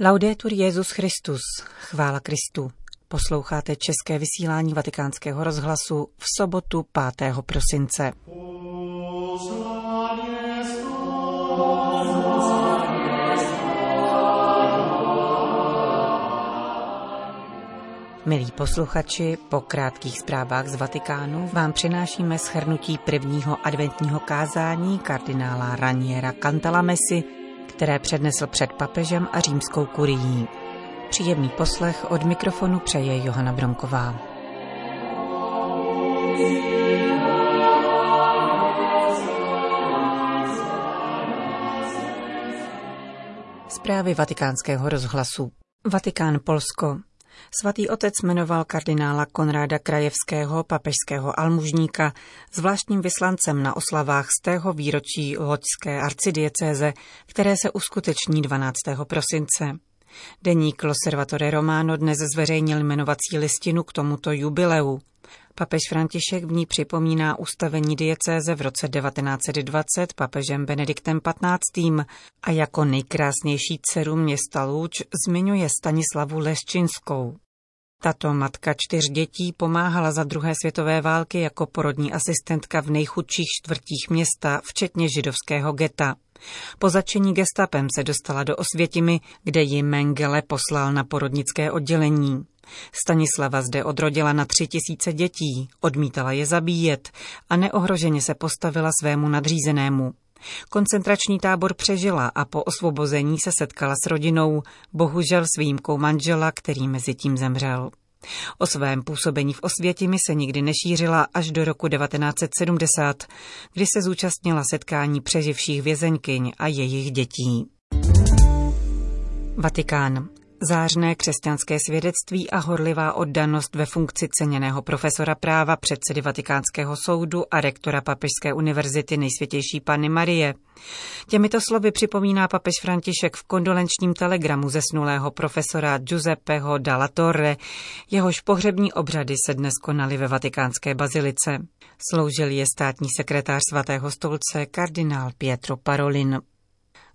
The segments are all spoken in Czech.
Laudetur Jezus Christus, chvála Kristu. Posloucháte české vysílání Vatikánského rozhlasu v sobotu 5. prosince. Milí posluchači, po krátkých zprávách z Vatikánu vám přinášíme shrnutí prvního adventního kázání kardinála Raniera Cantalamesi, které přednesl před papežem a římskou kurií. Příjemný poslech od mikrofonu přeje Johana Bronková. Zprávy vatikánského rozhlasu. Vatikán Polsko. Svatý otec jmenoval kardinála Konráda Krajevského, papežského almužníka, zvláštním vyslancem na oslavách z tého výročí loďské arcidiecéze, které se uskuteční 12. prosince. Deník Loservatore Romano dnes zveřejnil jmenovací listinu k tomuto jubileu. Papež František v ní připomíná ustavení diecéze v roce 1920 papežem Benediktem XV. a jako nejkrásnější dceru města Lůč zmiňuje Stanislavu Leščinskou. Tato matka čtyř dětí pomáhala za druhé světové války jako porodní asistentka v nejchudších čtvrtích města, včetně židovského geta. Po začení gestapem se dostala do Osvětimi, kde ji Mengele poslal na porodnické oddělení. Stanislava zde odrodila na tři tisíce dětí, odmítala je zabíjet a neohroženě se postavila svému nadřízenému. Koncentrační tábor přežila a po osvobození se setkala s rodinou, bohužel s výjimkou manžela, který mezi tím zemřel. O svém působení v Osvětimi se nikdy nešířila až do roku 1970, kdy se zúčastnila setkání přeživších vězeňkyň a jejich dětí. Vatikán. Zářné křesťanské svědectví a horlivá oddanost ve funkci ceněného profesora práva předsedy Vatikánského soudu a rektora Papežské univerzity nejsvětější Panny Marie. Těmito slovy připomíná papež František v kondolenčním telegramu zesnulého profesora Giuseppeho Dalla Torre, jehož pohřební obřady se dnes konaly ve vatikánské bazilice. Sloužil je státní sekretář svatého stolce kardinál Pietro Parolin.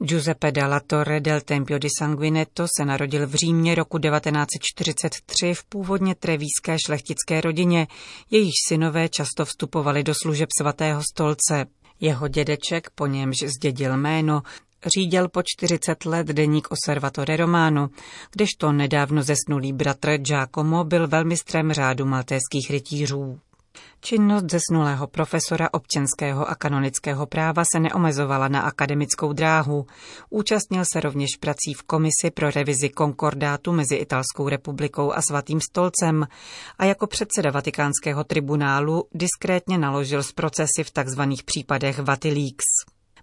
Giuseppe dalla Torre del Tempio di Sanguinetto se narodil v Římě roku 1943 v původně trevíské šlechtické rodině, jejíž synové často vstupovali do služeb svatého stolce. Jeho dědeček, po němž zdědil jméno, řídil po 40 let deník Osservatore Romano, kdežto nedávno zesnulý bratr Giacomo byl velmistrem řádu maltéských rytířů. Činnost zesnulého profesora občanského a kanonického práva se neomezovala na akademickou dráhu. Účastnil se rovněž prací v komisi pro revizi konkordátu mezi Italskou republikou a Svatým stolcem a jako předseda vatikánského tribunálu diskrétně naložil z procesy v tzv. případech Vatileaks.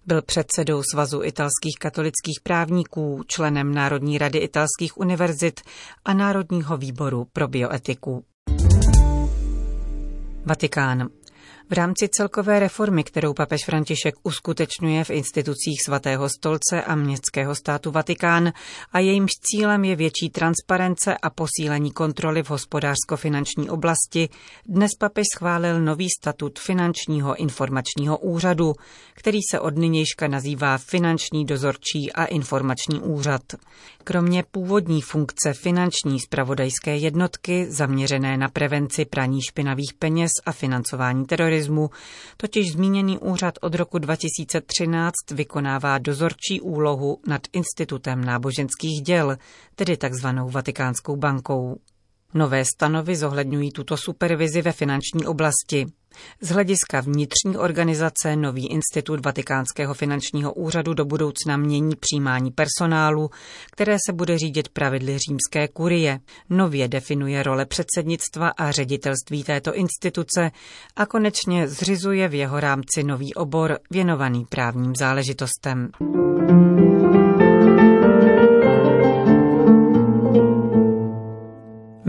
Byl předsedou Svazu italských katolických právníků, členem Národní rady italských univerzit a Národního výboru pro bioetiku. Vatikán. V rámci celkové reformy, kterou papež František uskutečňuje v institucích svatého stolce a městského státu Vatikán a jejímž cílem je větší transparence a posílení kontroly v hospodářsko-finanční oblasti, dnes papež schválil nový statut finančního informačního úřadu, který se od nynějška nazývá Finanční dozorčí a informační úřad. Kromě původní funkce finanční spravodajské jednotky zaměřené na prevenci praní špinavých peněz a financování terorismu, totiž zmíněný úřad od roku 2013 vykonává dozorčí úlohu nad Institutem náboženských děl, tedy takzvanou Vatikánskou bankou. Nové stanovy zohledňují tuto supervizi ve finanční oblasti. Z hlediska vnitřní organizace nový institut Vatikánského finančního úřadu do budoucna mění přijímání personálu, které se bude řídit pravidly římské kurie. Nově definuje role předsednictva a ředitelství této instituce a konečně zřizuje v jeho rámci nový obor věnovaný právním záležitostem.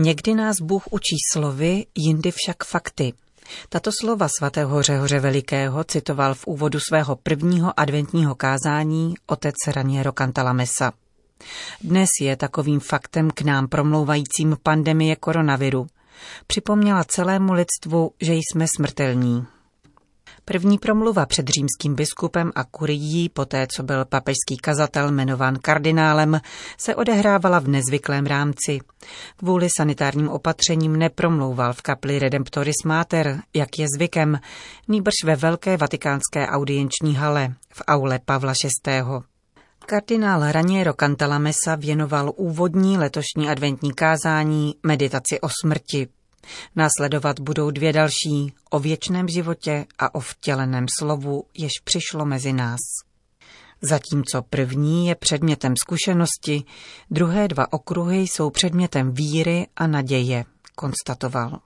Někdy nás Bůh učí slovy, jindy však fakty. Tato slova svatého Řehoře Velikého citoval v úvodu svého prvního adventního kázání otec Raniero Cantalamessa. Dnes je takovým faktem k nám promlouvajícím pandemie koronaviru. Připomněla celému lidstvu, že jsme smrtelní. První promluva před římským biskupem a kurií, poté co byl papežský kazatel jmenován kardinálem, se odehrávala v nezvyklém rámci. Kvůli sanitárním opatřením nepromlouval v kapli Redemptoris Mater, jak je zvykem, nýbrž ve velké vatikánské audienční hale v aule Pavla VI. Kardinál Raniero Cantalamessa věnoval úvodní letošní adventní kázání meditaci o smrti. Následovat budou dvě další, o věčném životě a o vtěleném slovu, jež přišlo mezi nás. Zatímco první je předmětem zkušenosti, druhé dva okruhy jsou předmětem víry a naděje, konstatoval.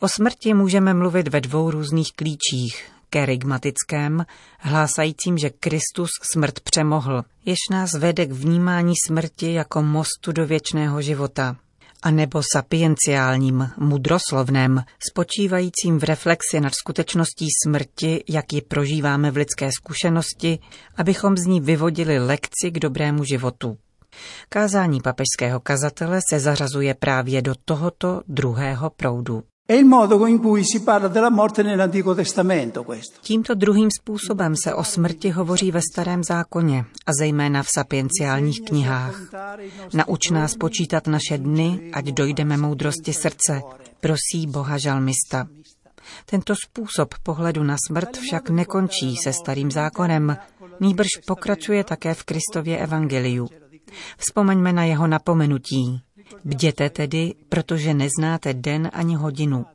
O smrti můžeme mluvit ve dvou různých klíčích, kerygmatickém, hlásajícím, že Kristus smrt přemohl, jež nás vede k vnímání smrti jako mostu do věčného života, a nebo sapienciálním, mudroslovném, spočívajícím v reflexi nad skutečností smrti, jak ji prožíváme v lidské zkušenosti, abychom z ní vyvodili lekci k dobrému životu. Kázání papežského kazatele se zařazuje právě do tohoto druhého proudu. Tímto druhým způsobem se o smrti hovoří ve starém zákoně a zejména v sapienciálních knihách. Nauč nás počítat naše dny, ať dojdeme moudrosti srdce, prosí Boha žalmista. Tento způsob pohledu na smrt však nekončí se starým zákonem, nýbrž pokračuje také v Kristově evangeliu. Vzpomeňme na jeho napomenutí. Bděte tedy, protože neznáte den ani hodinu.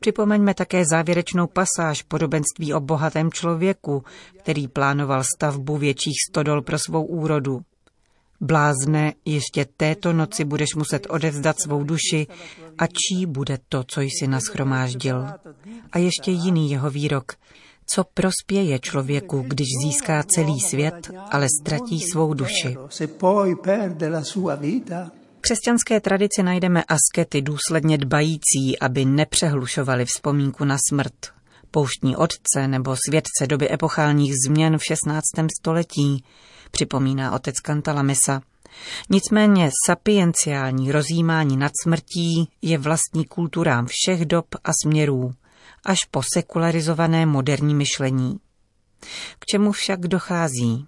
Připomeňme také závěrečnou pasáž podobenství o bohatém člověku, který plánoval stavbu větších stodol pro svou úrodu. Blázne, ještě této noci budeš muset odevzdat svou duši a čí bude to, co jsi naschromáždil. A ještě jiný jeho výrok. Co prospěje člověku, když získá celý svět, ale ztratí svou duši? Křesťanské tradici najdeme askety důsledně dbající, aby nepřehlušovali vzpomínku na smrt. Pouštní otce nebo svědce doby epochálních změn v 16. století, připomíná otec Kantalamesa. Nicméně sapienciální rozjímání nad smrtí je vlastní kulturám všech dob a směrů, až po sekularizované moderní myšlení. K čemu však dochází?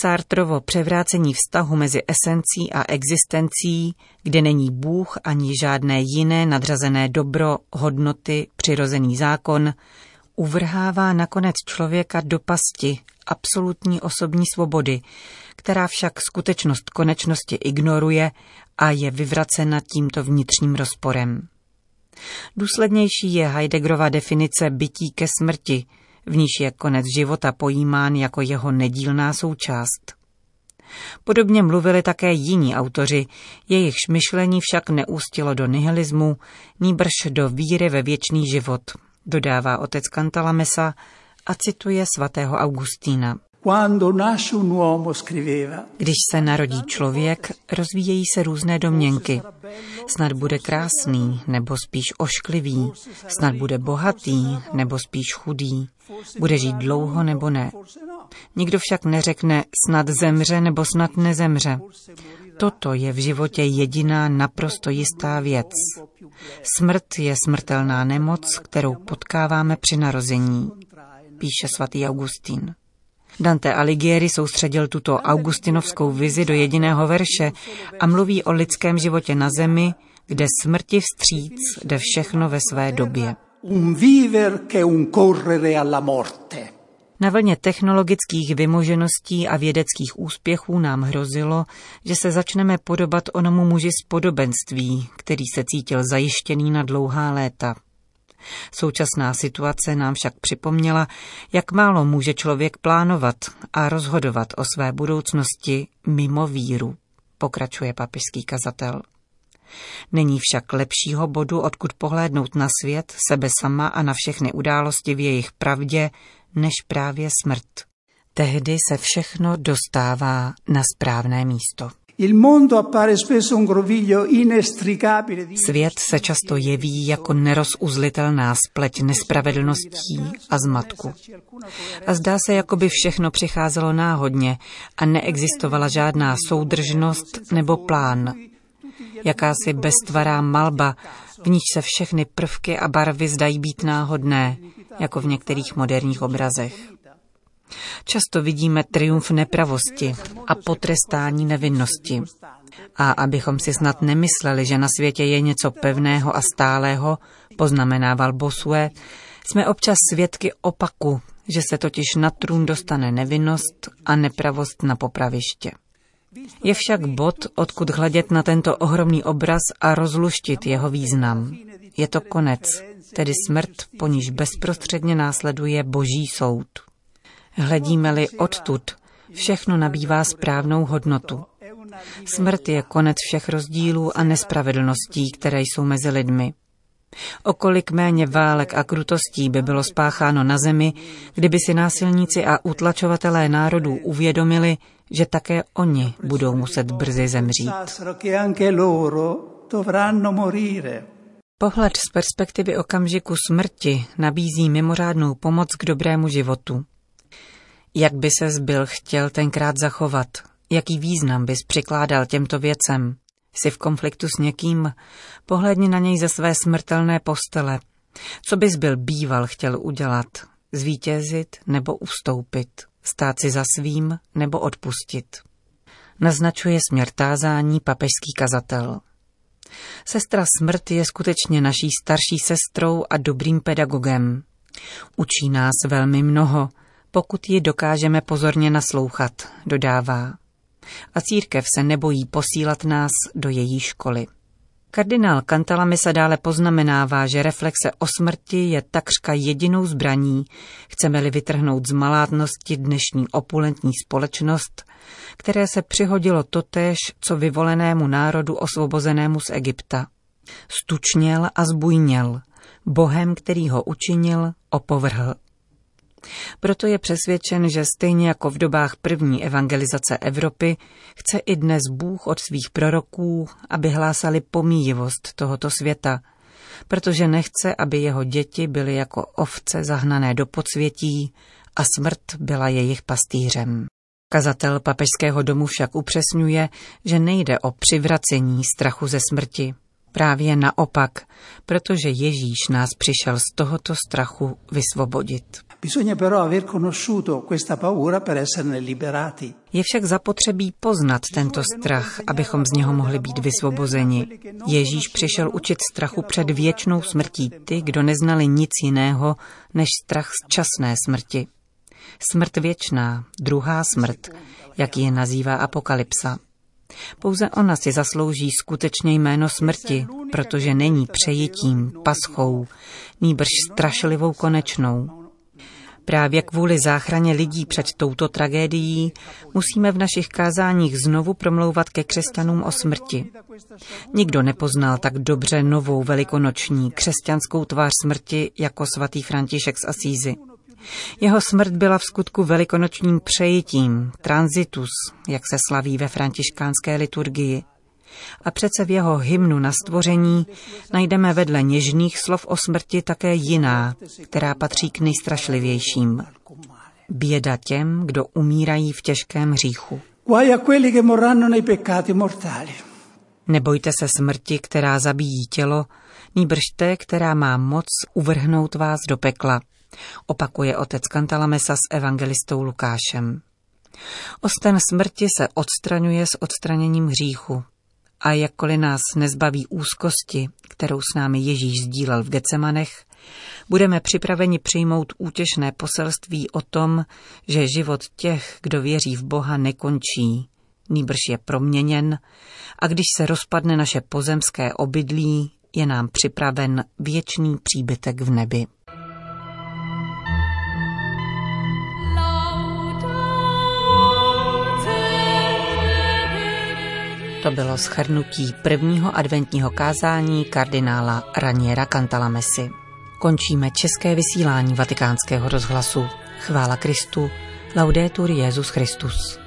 Sartrovo převrácení vztahu mezi esencí a existencí, kde není Bůh ani žádné jiné nadřazené dobro, hodnoty, přirozený zákon, uvrhává nakonec člověka do pasti absolutní osobní svobody, která však skutečnost konečnosti ignoruje a je vyvracena tímto vnitřním rozporem. Důslednější je Heideggerova definice bytí ke smrti, v níž je konec života pojímán jako jeho nedílná součást. Podobně mluvili také jiní autoři, jejichž myšlení však neústilo do nihilismu, níbrž do víry ve věčný život, dodává otec Cantalamessa a cituje svatého Augustína. Když se narodí člověk, rozvíjejí se různé domněnky. Snad bude krásný, nebo spíš ošklivý. Snad bude bohatý, nebo spíš chudý. Bude žít dlouho, nebo ne. Nikdo však neřekne snad zemře, nebo snad nezemře. Toto je v životě jediná naprosto jistá věc. Smrt je smrtelná nemoc, kterou potkáváme při narození, píše svatý Augustín. Dante Alighieri soustředil tuto augustinovskou vizi do jediného verše a mluví o lidském životě na zemi, kde smrti vstříc jde všechno ve své době. Na vlně technologických vymožeností a vědeckých úspěchů nám hrozilo, že se začneme podobat onomu muži z podobenství, který se cítil zajištěný na dlouhá léta. Současná situace nám však připomněla, jak málo může člověk plánovat a rozhodovat o své budoucnosti mimo víru, pokračuje papižský kazatel. Není však lepšího bodu, odkud pohlédnout na svět, sebe sama a na všechny události v jejich pravdě, než právě smrt. Tehdy se všechno dostává na správné místo. Svět se často jeví jako nerozuzlitelná spleť nespravedlností a zmatku. A zdá se, jako by všechno přicházelo náhodně a neexistovala žádná soudržnost nebo plán. Jakási beztvará malba, v níž se všechny prvky a barvy zdají být náhodné, jako v některých moderních obrazech. Často vidíme triumf nepravosti a potrestání nevinnosti. A abychom si snad nemysleli, že na světě je něco pevného a stálého, poznamenával Bosue, jsme občas svědky opaku, že se totiž na trůn dostane nevinnost a nepravost na popraviště. Je však bod, odkud hledět na tento ohromný obraz a rozluštit jeho význam. Je to konec, tedy smrt, po níž bezprostředně následuje boží soud. Hledíme-li odtud, všechno nabývá správnou hodnotu. Smrt je konec všech rozdílů a nespravedlností, které jsou mezi lidmi. Okolik méně válek a krutostí by bylo spácháno na zemi, kdyby si násilníci a utlačovatelé národů uvědomili, že také oni budou muset brzy zemřít. Pohled z perspektivy okamžiku smrti nabízí mimořádnou pomoc k dobrému životu. Jak by se zbyl chtěl tenkrát zachovat? Jaký význam bys přikládal těmto věcem? Jsi v konfliktu s někým? Pohledni na něj ze své smrtelné postele. Co bys byl býval chtěl udělat? Zvítězit nebo ustoupit? Stát si za svým nebo odpustit? Naznačuje směr tázání papežský kazatel. Sestra smrt je skutečně naší starší sestrou a dobrým pedagogem. Učí nás velmi mnoho, pokud ji dokážeme pozorně naslouchat, dodává. A církev se nebojí posílat nás do její školy. Kardinál Cantalamessa dále poznamenává, že reflexe o smrti je takřka jedinou zbraní, chceme-li vytrhnout z malátnosti dnešní opulentní společnost, které se přihodilo totéž, co vyvolenému národu osvobozenému z Egypta. Stučněl a zbujněl, bohem, který ho učinil, opovrhl. Proto je přesvědčen, že stejně jako v dobách první evangelizace Evropy, chce i dnes Bůh od svých proroků, aby hlásali pomíjivost tohoto světa, protože nechce, aby jeho děti byly jako ovce zahnané do podsvětí a smrt byla jejich pastýřem. Kazatel papežského domu však upřesňuje, že nejde o přivracení strachu ze smrti. Právě naopak, protože Ježíš nás přišel z tohoto strachu vysvobodit. Je však zapotřebí poznat tento strach, abychom z něho mohli být vysvobozeni. Ježíš přišel učit strachu před věčnou smrtí ty, kdo neznali nic jiného než strach z časné smrti. Smrt věčná, druhá smrt, jak ji nazývá Apokalypsa. Pouze ona si zaslouží skutečně jméno smrti, protože není přejitím, paschou, nýbrž strašlivou konečnou. Právě kvůli záchraně lidí před touto tragédií musíme v našich kázáních znovu promlouvat ke křesťanům o smrti. Nikdo nepoznal tak dobře novou velikonoční křesťanskou tvář smrti jako svatý František z Asízy. Jeho smrt byla v skutku velikonočním přejitím, transitus, jak se slaví ve františkánské liturgii. A přece v jeho hymnu na stvoření najdeme vedle něžných slov o smrti také jiná, která patří k nejstrašlivějším. Běda těm, kdo umírají v těžkém hříchu. Nebojte se smrti, která zabíjí tělo, nýbrž té, která má moc uvrhnout vás do pekla, opakuje otec Kantalamesa s evangelistou Lukášem. Osten smrti se odstraňuje s odstraněním hříchu. A jakkoliv nás nezbaví úzkosti, kterou s námi Ježíš sdílel v Gecemanech, budeme připraveni přijmout útěšné poselství o tom, že život těch, kdo věří v Boha, nekončí, nýbrž je proměněn a když se rozpadne naše pozemské obydlí, je nám připraven věčný příbytek v nebi. To bylo schrnutí prvního adventního kázání kardinála Raniera Cantalamesi. Končíme české vysílání vatikánského rozhlasu. Chvála Kristu, laudetur Jezus Christus.